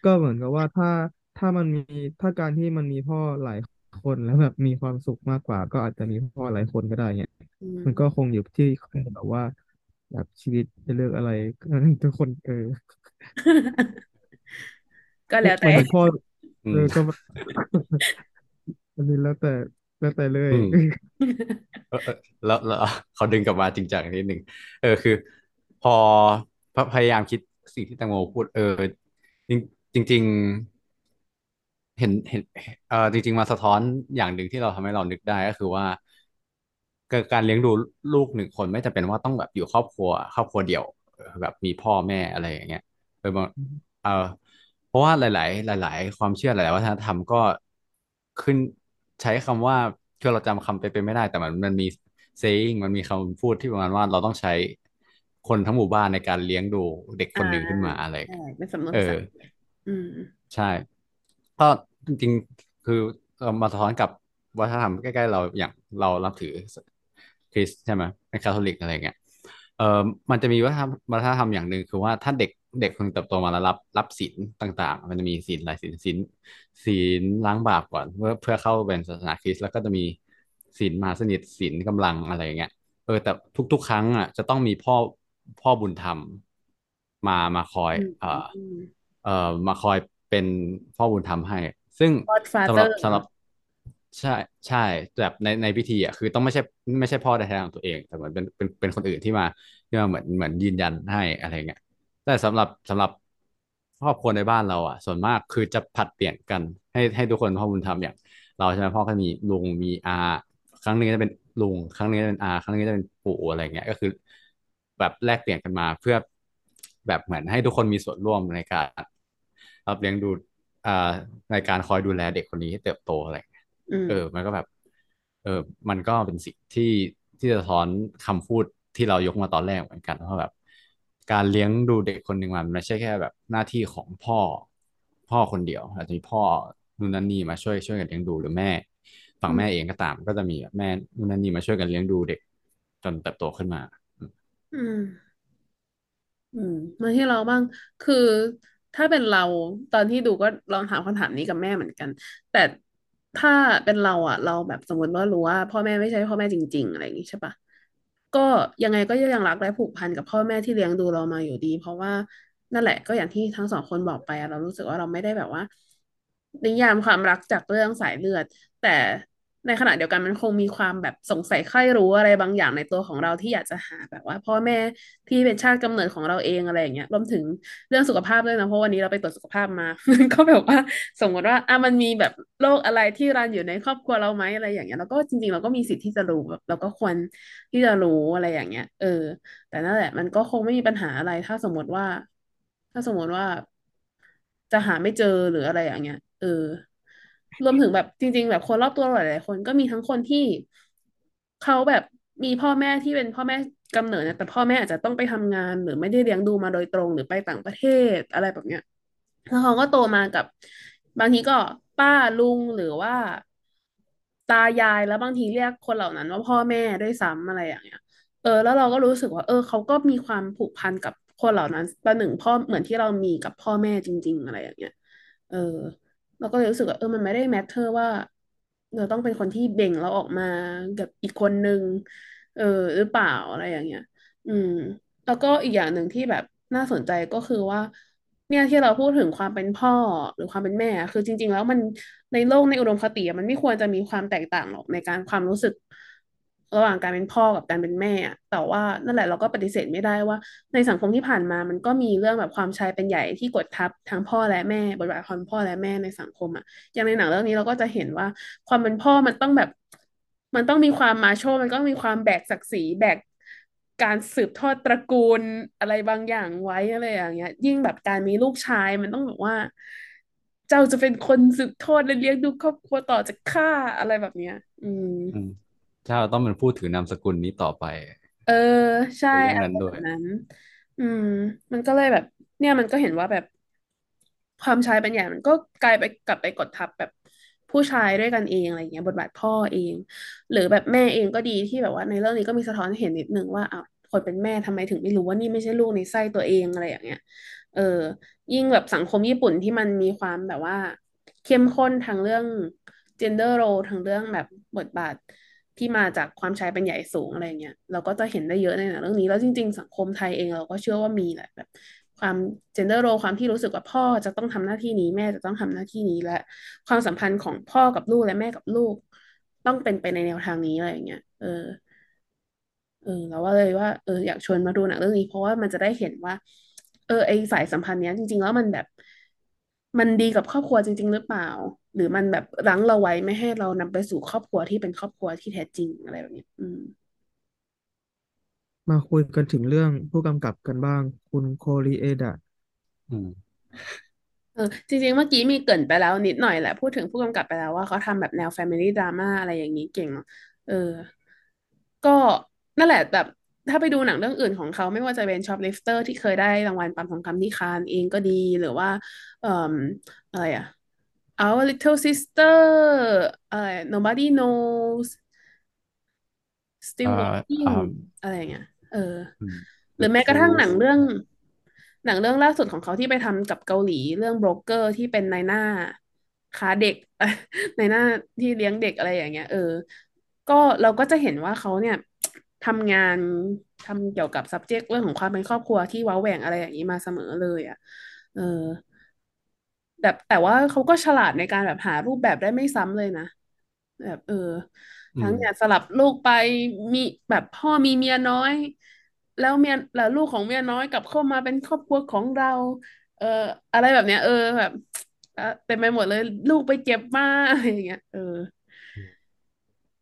ก็เหมือนกับว่าถ้าถ้ามันมีถ้าการที่มันมีพ่อหลายคนแล้วแบบมีความสุขมากกว่า ก็อาจจะมีพ่อหลายคนก็ได้เนี่ยอืมันก็มคงอยู่ที่แบบว่า แบบชีวิตจะเลือกอะไรทุกคนเออ ก็แล้วแต่หมายถึงพ่ออืมเออก็อันนี้แล้วแต่แล้วแต่เลยอืมเออเออแล้วแล้วเขาดึงกลับมาจริงจังนิดหนึ่งเออคือ พอพพยายามคิดสิ่งที่แตงโมพูด เออ จริงจริงๆเห็นเห็นเออจริง ๆ มาสะท้อนอย่างหนึ่งที่เราทำให้เรานึกได้ก็คือว่าการการเลี้ยงดูลูกหนึ่งคนไม่จำเป็นว่าต้องแบบอยู่ครอบครัว ครอบครัวเดี่ยวเออแบบมีพ่อแม่อะไรอย่างเงี้ย เออบางเออเพราะว่าหลาย ๆ หลาย ๆ ความเชื่อหลาย ๆ วัฒนธรรมก็ขึ้นใช้คำว่าคือเราจำคำไปเป็นไม่ได้ แต่มันมันมี saying มันมีคำพูดที่ประมาณว่าเราต้องใช้คนทั้งหมู่บ้านในการเลี้ยงดูเด็กอ่คนหนึ่งขึ้นมาอะไราใช่อย่างเงี้ยเป็นสำนวเออนภาษาอังกฤษอืมใช่ ก็จริงๆคือเอ่อมาสะท้อนกับวัฒนธรรมใกล้ๆเราอย่างเรารับถือคริสต์ใช่ไหมเป็นคาทอลิกอะไรเงี้ยเออมันจะมีวัฒนธรรมวัฒนธรรมอย่างหนึ่งคือว่าถ้าเด็ก เด็กคนเติบโตมาแล้วรับรับศีลต่างๆ มันจะมีศีลหลายศีลศีลศีลล้างบาปก่อนเพื่อเพื่อเข้าเป็นศาสนาคริสต์แล้วก็จะมีศีลมหาสนิทศีลกำลังอะไรอย่างเงี้ยเออแต่ทุก ๆ ครั้งอะจะต้องมีพ่อพ่อบุญธรรมมามาคอยอืเอ่อมเอ่อมาคอยเป็นพ่อบุญธรรมให้ ซึ่งสำหรับ Godfather สำหรับใช่ใช่แบบในในพิธีอะคือต้องไม่ใช่ไม่ใช่พ่อแท้ๆของตัวเอง แต่เหมือนเป็นเป็นเป็นคนอื่นที่มาที่มาเหมือนเหมือนยืนยันให้อะไรเงี้ย แต่สำหรับสำหรับครอบครัวในบ้านเราอะ ส่วนมากคือจะผลัดเปลี่ยนกัน ให้ให้ทุกคนพ่อบุญธรรมอย่าง เราใช่ไหมพ่อก็มีลุงมีอาครั้งหนึงก็จะเป็นลุงครั้งหนึงก็จะเป็นอาครั้งหนึงก็จะเป็นปู่อะไรเงี้ยก็คือ แบบแลกเปลี่ยนกันมาเพื่อแบบเหมือนให้ทุกคนมีส่วนร่วมในการรับเลี้ยงดูอ่าในการคอยดูแลเด็กคนนี้ให้เติบโตอะไรเงี้ยอืมเออ มันก็แบบ เออ มันก็เป็นสิ่งที่ที่จะสะท้อนคำพูดที่เรายกมาตอนแรกเหมือนกันว่าแบบ การเลี้ยงดูเด็กคนหนึ่งมันไม่ใช่แค่แบบหน้าที่ของพ่อพ่อคนเดียวอาจจะมีพ่อนู่นนั่นนี่มาช่วยช่วยกันเลี้ยงดูหรือแม่ ฝั่งแม่เองก็ตาม ก็จะมีแบบแม่นู่นนั่นนี่มาช่วยกันเลี้ยงดูเด็ก จนเติบโตขึ้นมา อืม อืมมาที่เราบ้างคือถ้าเป็นเราตอนที่ดูก็ลองถามคำถามนี้กับแม่เหมือนกัน แต่ถ้าเป็นเราอะ เราแบบสมมติว่ารู้ว่า พ่อแม่ไม่ใช่พ่อแม่จริง ๆ อะไรอย่างงี้ใช่ปะ ก็ยังไงก็ยังรักและผูกพันกับพ่อแม่ที่เลี้ยงดูเรามาอยู่ดี เพราะว่านั่นแหละก็อย่างที่ทั้งสองคนบอกไปเรารู้สึกว่าเราไม่ได้แบบว่านิยามความรักจากเรื่องสายเลือด แต่ ในขณะเดียวกันมันคงมีความแบบสงสัยใคร่รู้อะไรบางอย่างในตัวของเราที่อยากจะหาแบบว่าพ่อแม่ที่เป็นชาติกำเนิดของเราเองอะไรอย่างเงี้ยรวมถึงเรื่องสุขภาพด้วยนะเพราะวันนี้เราไปตรวจสุขภาพมาก็แบบว่าสมมติว่าอะมันมีแบบโรคอะไรที่รันอยู่ในครอบครัวเราไหมอะไรอย่างเงี้ยแล้วก็จริงๆเราก็มีสิทธิ์ที่จะรู้แบบเราก็ควรที่จะรู้อะไรอย่างเงี้ย เออ แต่นั่นแหละมันก็คงไม่มีปัญหาอะไรถ้าสมมติว่า ถ้าสมมติว่าจะหาไม่เจอหรืออะไรอย่างเงี้ยเออ รวมถึงแบบจริง ๆ แบบคนรอบตัวเราหลายๆคนก็มีทั้งคนที่เขาแบบมีพ่อแม่ที่เป็นพ่อแม่กำเนิดนะแต่พ่อแม่อาจจะต้องไปทำงาน หรือไม่ได้เลี้ยงดูมาโดยตรง หรือไปต่างประเทศอะไรแบบเนี้ยแล้วเขาก็โตมากับบางทีก็ป้าลุงหรือว่า ตายายแล้วบางทีเรียกคนเหล่านั้นว่าพ่อแม่ด้วยซ้ำอะไรอย่างเงี้ย เออ แล้วเราก็รู้สึกว่า เออเขาก็มีความผูกพันกับคนเหล่านั้นประหนึ่งพ่อเหมือนที่เรามีกับพ่อแม่จริง ๆ อะไรอย่างเงี้ย เออ เราก็เลยรู้สึกว่าเออมันไม่ได้แมทเทอร์ว่า เราต้องเป็นคนที่เบ่งเราออกมากับอีกคนนึงเออหรือเปล่าอะไรอย่างเงี้ย อืม แล้วก็อีกอย่างหนึ่งที่แบบน่าสนใจก็คือว่า เนี่ยที่เราพูดถึงความเป็นพ่อหรือความเป็นแม่ คือจริง ๆ แล้วมันในโลกในอุดมคติอะมันไม่ควรจะมีความแตกต่างหรอกในการความรู้สึก ระหว่างการเป็นพ่อกับการเป็นแม่อะแต่ว่านั่นแหละเราก็ปฏิเสธไม่ได้ว่า ในสังคมที่ผ่านมามันก็มีเรื่องแบบความชายเป็นใหญ่ที่กดทับทั้งพ่อและแม่ บทบาทความพ่อและแม่ในสังคมอะอย่างในหนังเรื่องนี้เราก็จะเห็นว่าความเป็นพ่อมันต้องแบบ มันต้องมีความมาโชมันก็มีความแบกศักดิ์ศรีแบกการสืบทอดตระกูลอะไรบางอย่างไว้อะไรอย่างเงี้ย ยิ่งแบบการมีลูกชายมันต้องแบบว่า เจ้าจะเป็นคนสืบทอดและเลี้ยงดูครอบครัวต่อจากข้าอะไรแบบเนี้ย อืม อืมถ้าเราต้องเป็นผู้ถือนามสกุลนี้ต่อไป เออ ใช่ในเรื่องอะไรนั้นด้วยแบบนั้น อืม มันก็เลยแบบ เนี่ยมันก็เห็นว่าแบบความชายเป็นใหญ่มันก็กลายไปกลับไปกดทับแบบผู้ชายด้วยกันเองอะไรเงี้ยบทบาทพ่อเอง หรือแบบแม่เองก็ดีที่แบบว่า ในเรื่องนี้ก็มีสะท้อนให้เห็นนิดนึงว่าอ้าวคนเป็นแม่ทำไมถึงไม่รู้ว่านี่ไม่ใช่ลูกในไส้ตัวเองอะไรอย่างเงี้ย เออ ยิ่งแบบสังคมญี่ปุ่นที่มันมีความแบบว่า เข้มข้นทางเรื่อง gender role ทางเรื่องแบบบทบาท ที่มาจากความชายเป็นใหญ่สูงอะไรเงี้ยเราก็จะเห็นได้เยอะในหนังเรื่องนี้แล้วจริง ๆ สังคมไทยเองเราก็เชื่อว่ามีแหละแบบความ gender role ความที่รู้สึกว่าพ่อจะต้องทำหน้าที่นี้แม่จะต้องทำหน้าที่นี้และ ความสัมพันธ์ของพ่อกับลูกและแม่กับลูก ต้องเป็นไปในแนวทางนี้อะไรอย่างเงี้ยเออเออเราว่าเลยว่าเอออยากชวนมาดูหนังเรื่องนี้ เพราะว่ามันจะได้เห็นว่า เออไอสายสัมพันธ์เนี้ยจริง ๆ แล้วมันแบบ มันดีกับครอบครัวจริง ๆ หรือเปล่า หรือมันแบบรั้งเราไว้ไม่ให้เรานำไปสู่ครอบครัวที่เป็นครอบครัวที่แท้จริงอะไรแบบเนี้ยอืม มาคุยกันถึงเรื่องผู้กำกับกันบ้าง คุณโคริเอดะอืมเออจริงๆ เมื่อกี้มีเกริ่นไปแล้วนิดหน่อยแหละ พูดถึงผู้กำกับไปแล้วว่าเขาทำแบบแนว Family Drama อะไรอย่างนี้เก่งเนาะเออ ก็นั่นแหละแบบถ้าไปดูหนังเรื่องอื่นของเขาไม่ว่าจะเป็น Shoplifter ที่เคยได้รางวัลปันทองคำที่คานส์เองก็ดีหรือว่า เอ่ออะไรอะ Our Little Sister อะไร Nobody Knows เอ่ Still อ Looking อ่าอะไรอย่างเงี้ยเออ อืม หรือ The แม้กระทั่งหนัง Truth เรื่อง หนังเรื่องล่าสุดของเขาที่ไปทำกับเกาหลีเรื่องโบรกเกอร์ที่เป็นนายหน้าค้าเด็ก นายหน้าที่เลี้ยงเด็กอะไรอย่างเงี้ย เออ ก็เราก็จะเห็นว่าเขาเนี่ยทำงานทำเกี่ยวกับ subject เรื่องของความเป็นครอบครัวที่ว้าแหว่งอะไรอย่างนี้มาเสมอเลย อะ เออ แบบแต่ว่าเขาก็ฉลาดในการแบบหารูปแบบได้ไม่ซ้ำเลยนะ แบบ เอออืมทั้งเนี่ยสลับลูกไปมีแบบพ่อมีเมียน้อย แล้วเมียแล้วลูกของเมียน้อยกลับเข้ามาเป็นครอบครัวของเรา เอออะไรแบบเนี้ย เออแบบเออเต็มไปหมดเลย ลูกไปเจ็บมาอะไรอย่างเงี้ยเออ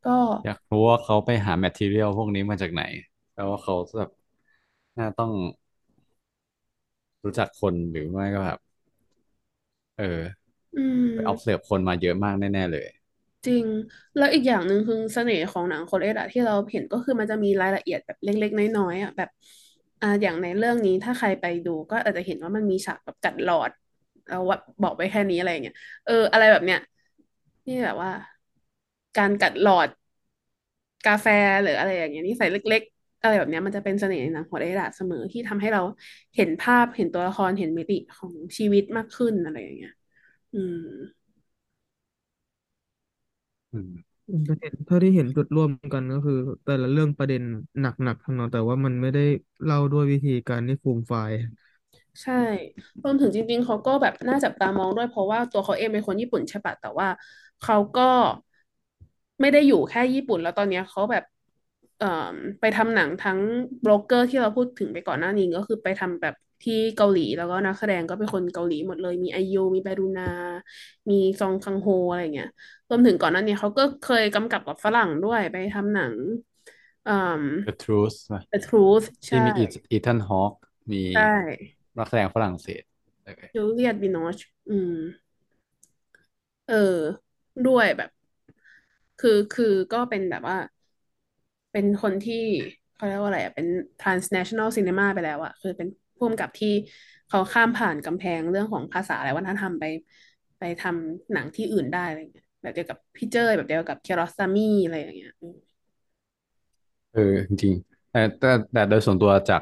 ก็ อยากรู้ว่าเขาไปหาแมททีเรียลพวกนี้มาจากไหนแปลว่าเขาแบบน่าต้องรู้จักคนหรือไม่ก็แบบ เออ อืไป observe มคนมาเยอะมากแน่ ๆ เลย จริง แล้วอีกอย่างหนึ่งคือเสน่ห์ของหนังโคเรสอะที่เราเห็นก็คือมันจะมีรายละเอียดแบบเล็กๆน้อยๆอะแบบ อ่าอย่างในเรื่องนี้ถ้าใครไปดูก็อาจจะเห็นว่ามันมีฉากแบบกัดหลอดเอาว่าบอกไปแค่นี้อะไรอย่างเงี้ยเออ อะไรแบบเนี้ยนี่แบบว่า การกัดหลอดกาแฟหรืออะไรอย่างเงี้ยนี่ใส่เล็กๆ อะไรแบบเนี้ยมันจะเป็นเสน่ห์ในหนังโคเรสอะเสมอที่ทำให้เราเห็นภาพเห็นตัวละครเห็นมิติของชีวิตมากขึ้นอะไรอย่างเงี้ย อืมอืมอืมแต่เห็นเท่าที่เห็นจุดร่วมกันก็คือ แต่ละเรื่องประเด็นหนักๆทั้งนั้นแต่ว่ามันไม่ได้เล่าด้วยวิธีการที่ฟูมไฟายใช่รวมถึงจริง ๆ เขาก็แบบน่าจับตามองด้วยเพราะว่าตัวเขาเองเป็นคนญี่ปุ่นใช่ปะแต่ว่าเขาก็ไม่ได้อยู่แค่ญี่ปุ่น แล้วตอนเนี้ยเขาแบบเอ่อ ไปทำหนังทั้งโบรกเกอร์ที่เราพูดถึงไปก่อนหน้านี้ก็คือไปทำแบบที่เกาหลีแล้วก็นักแสดงก็เป็นคนเกาหลีหมดเลย มีไอยูมีแบรูนา มีซองคังโฮอะไรเงี้ยรวมถึงก่อนหน้านี้เขาก็เคยกำกับกับฝรั่งด้วยไปทำหนังเอ่อ The Truth ป่ะ The Truth ใช่ที่มีอีอีธานฮอคมีใช่นักแสดงฝรั่งเศสเออจูเลียตบิโนชอืม เออ ด้วยแบบ คือคือก็เป็นแบบว่า เป็นคนที่เขาเรียกว่าอะไรอะเป็น transnational cinema ไปแล้วอะคือเป็นผู้กำกับที่เขาข้ามผ่านกำแพงเรื่องของภาษาและวัฒนธรรมไป ไปทำหนังที่อื่นได้อะไรเงี้ยแบบเดียวกับพี่เจ้ยแบบเดียวกับเคียรอสซามีอะไรอย่างเงี้ยอืมเออจริงๆแต่แต่แต่โดยส่วนตัวจาก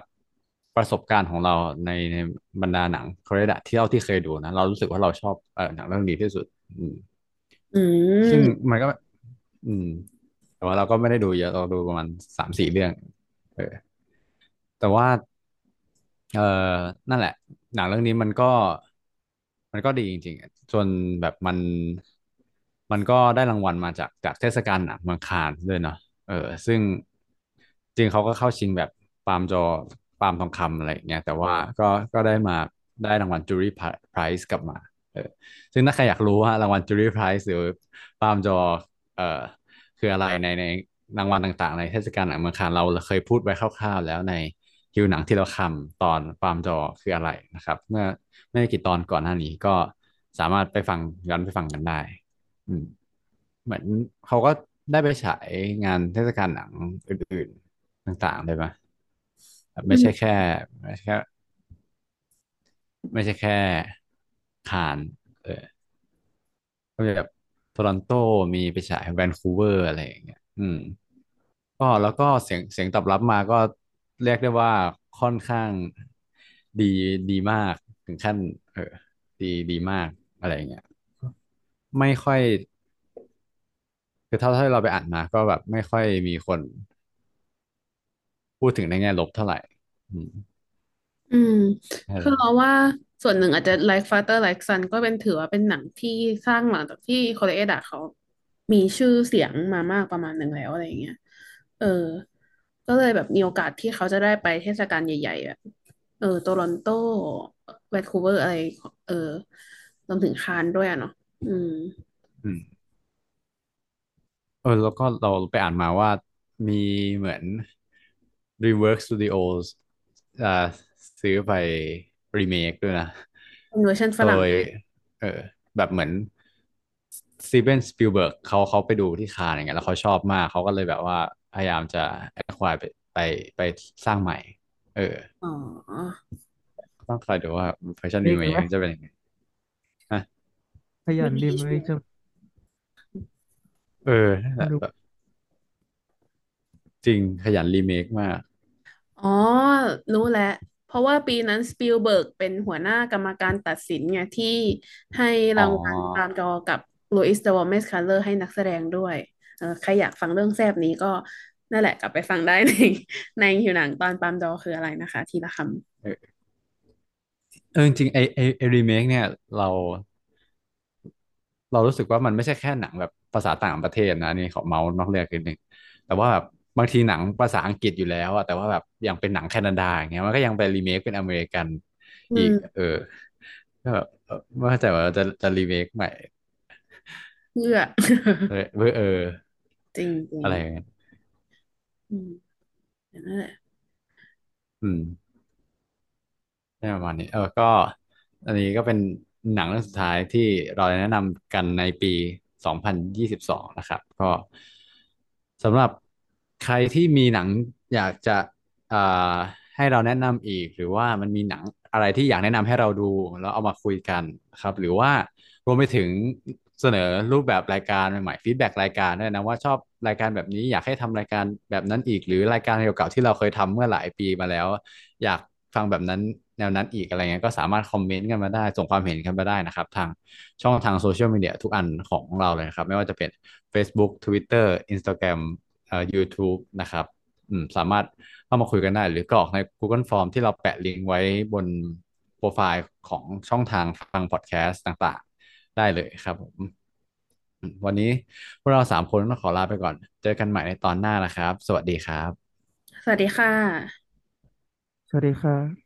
ประสบการณ์ของเราในในบรรดาหนังคอเรียที่เราที่เคยดูนะ เรารู้สึกว่าเราชอบเออหนังเรื่องนี้ที่สุด อืมอืซึ่งมมันก็ อืม แต่ว่าเราก็ไม่ได้ดูเยอะเราดูประมาณสามสี่เรื่อง เออ แต่ว่า เออนั่นแหละ หนังเรื่องนี้มันก็ มันก็ดีจริงๆจนแบบมัน มันก็ได้รางวัลมาจากจากเทศกาลหนังเมืองคานด้วยเนาะเออ ซึ่งจริงเขาก็เข้าชิงแบบปาล์มจอปาล์มทองคำอะไรอย่างเงี้ยแต่ว่าก็ก็ได้มาได้รางวัลจูรี่ไพรส์กลับมา เออ ซึ่งถ้าใครอยากรู้ว่ารางวัลจูรี่ไพรส์หรือปาล์มจอเอ่อ คืออะไรในในรางวัลต่างๆ ในเทศกาลหนังเมืองคานส์เราเคยพูดไว้คร่าวๆ แล้วในหิวหนังที่เราคำตอน Palme d'Or คืออะไรนะครับ เมื่อไม่กี่ตอนก่อนหน้านี้ก็สามารถไปฟังย้อนไปฟังกันได้ อืมเหมือนเขาก็ได้ไปฉายงานเทศกาลหนังอื่นๆต่างๆเลยไหมแบบอืมไม่ใช่แค่ไม่ใช่แค่ไม่ใช่แค่คานส์เออก็มีแบบ โทรอนโตมีไปฉายแวนคูเวอร์อะไรอย่างเงี้ยอืม ก็แล้วก็เสียงเสียงตอบรับมาก็เรียกได้ว่าค่อนข้างดีดีมากถึงขั้น เออ ดีดีมากอะไรอย่างเงี้ยไม่ค่อยคือเท่าที่เราไปอ่านมาก็แบบไม่ค่อยมีคน พูดถึงในแง่ลบเท่าไหร่ อืม อืมนั่นแหละคือเราว่า ส่วนหนึ่งอาจจะ Like Father Like Son ก็เป็นถือว่าเป็นหนังที่สร้างหลังจากที่โคเรเอดะเขา มีชื่อเสียงมามากประมาณหนึ่งแล้วอะไรอย่างเงี้ย เออ ก็เลยแบบมีโอกาสที่เขาจะได้ไปเทศกาลใหญ่ๆแบบเออโตรอนโตแวนคูเวอร์อะไร เออรวมถึงคานส์ด้วยอะเนาะอืม อืม เออแล้วก็เราไปอ่านมาว่ามีเหมือน DreamWorks Studios อ่าซื้อไป รีเมคด้วยนะเป็นเวอร์ชันฝรั่งโดยเออ แบบเหมือนสตีเวนสปิลเบิร์กเขาเขาไปดูที่คานส์อย่างเงี้ยแล้วเขาชอบมากเขาก็เลยแบบว่าพยายามจะ acquire ไปไปไปสร้างใหม่ เอออ๋อต้องคอยดูว่าเวอร์ชันรีเมคเมกเลยไหมจะเป็นยังไงนะขยันดีไหมไม่ดีชัวร์จะเออนั่นแหมาดูละแบบจริงขยันรีเมคมาก อ๋อ รู้แล้ว เพราะว่าปีนั้นสปิลเบิร์กเป็นหัวหน้ากรรมการตัดสินไงที่ให้รางวัล Palme d'Or กับ Blue Is the Warmest Color ให้นักแสดงด้วยเออใครอยากฟังเรื่องแซบนี้ก็นั่นแหละกลับไปฟังได้ในในหิวหนังตอน Palme d'Or คืออะไรนะคะ ทีละคเออเออจริงไอไอไอรีเมคเนี่ยเรา เรารู้สึกว่ามันไม่ใช่แค่หนังแบบภาษาต่างประเทศนะนี่ขอเมาส์นอกเรื่องนิดนึงแต่ว่าแบบ บางทีหนังภาษาอังกฤษอยู่แล้วอะแต่ว่าแบบยังเป็นหนังแคนาดาอย่างเงี้ยมันก็ยังไปรีเมคเป็นอเมริกันำอือีกมเออก็แบบเออไม่เข้าใจว่าจะจะรีเมคใหม่เพื่อเออเออเออจริงจริงอะไรอย่างเงี้ยอืมนั่นแหละอืมได้ประมาณนี้ เออก็ อันนี้ก็เป็นหนังเรื่องสุดท้ายที่เราแนะนำกันในปี 2022 นะครับ ก็สำหรับ ใครที่มีหนังอยากจะให้เราแนะนำอีก หรือว่ามันมีหนังอะไรที่อยากแนะนำให้เราดู แล้วเอามาคุยกันครับ หรือว่ารวมไปถึงเสนอรูปแบบรายการใหม่ๆฟีดแบ็กรายการด้วยนะว่าชอบรายการแบบนี้อยากให้ทำรายการแบบนั้นอีก หรือรายการเก่าๆที่เราเคยทำเมื่อหลายปีมาแล้ว อยากฟังแบบนั้นแนวนั้นอีกอะไรเงี้ยก็สามารถคอมเมนต์กันมาได้ ส่งความเห็นกันมาได้นะครับ ทางช่องทางโซเชียลมีเดียทุกอันของเราเลยครับ ไม่ว่าจะเป็น Facebook Twitter Instagram เอ่อ YouTube นะครับอืมสามารถเข้ามาคุยกันได้ หรือกรอกใน Google Form ที่เราแปะลิงก์ไว้บนโปรไฟล์ของช่องทางฟังพอดแคสต์ต่างๆ ได้เลยครับผมอืมวันนี้พวกเราสามคนต้องขอลาไปก่อน เจอกันใหม่ในตอนหน้านะครับ สวัสดีครับ สวัสดีค่ะ สวัสดีครับ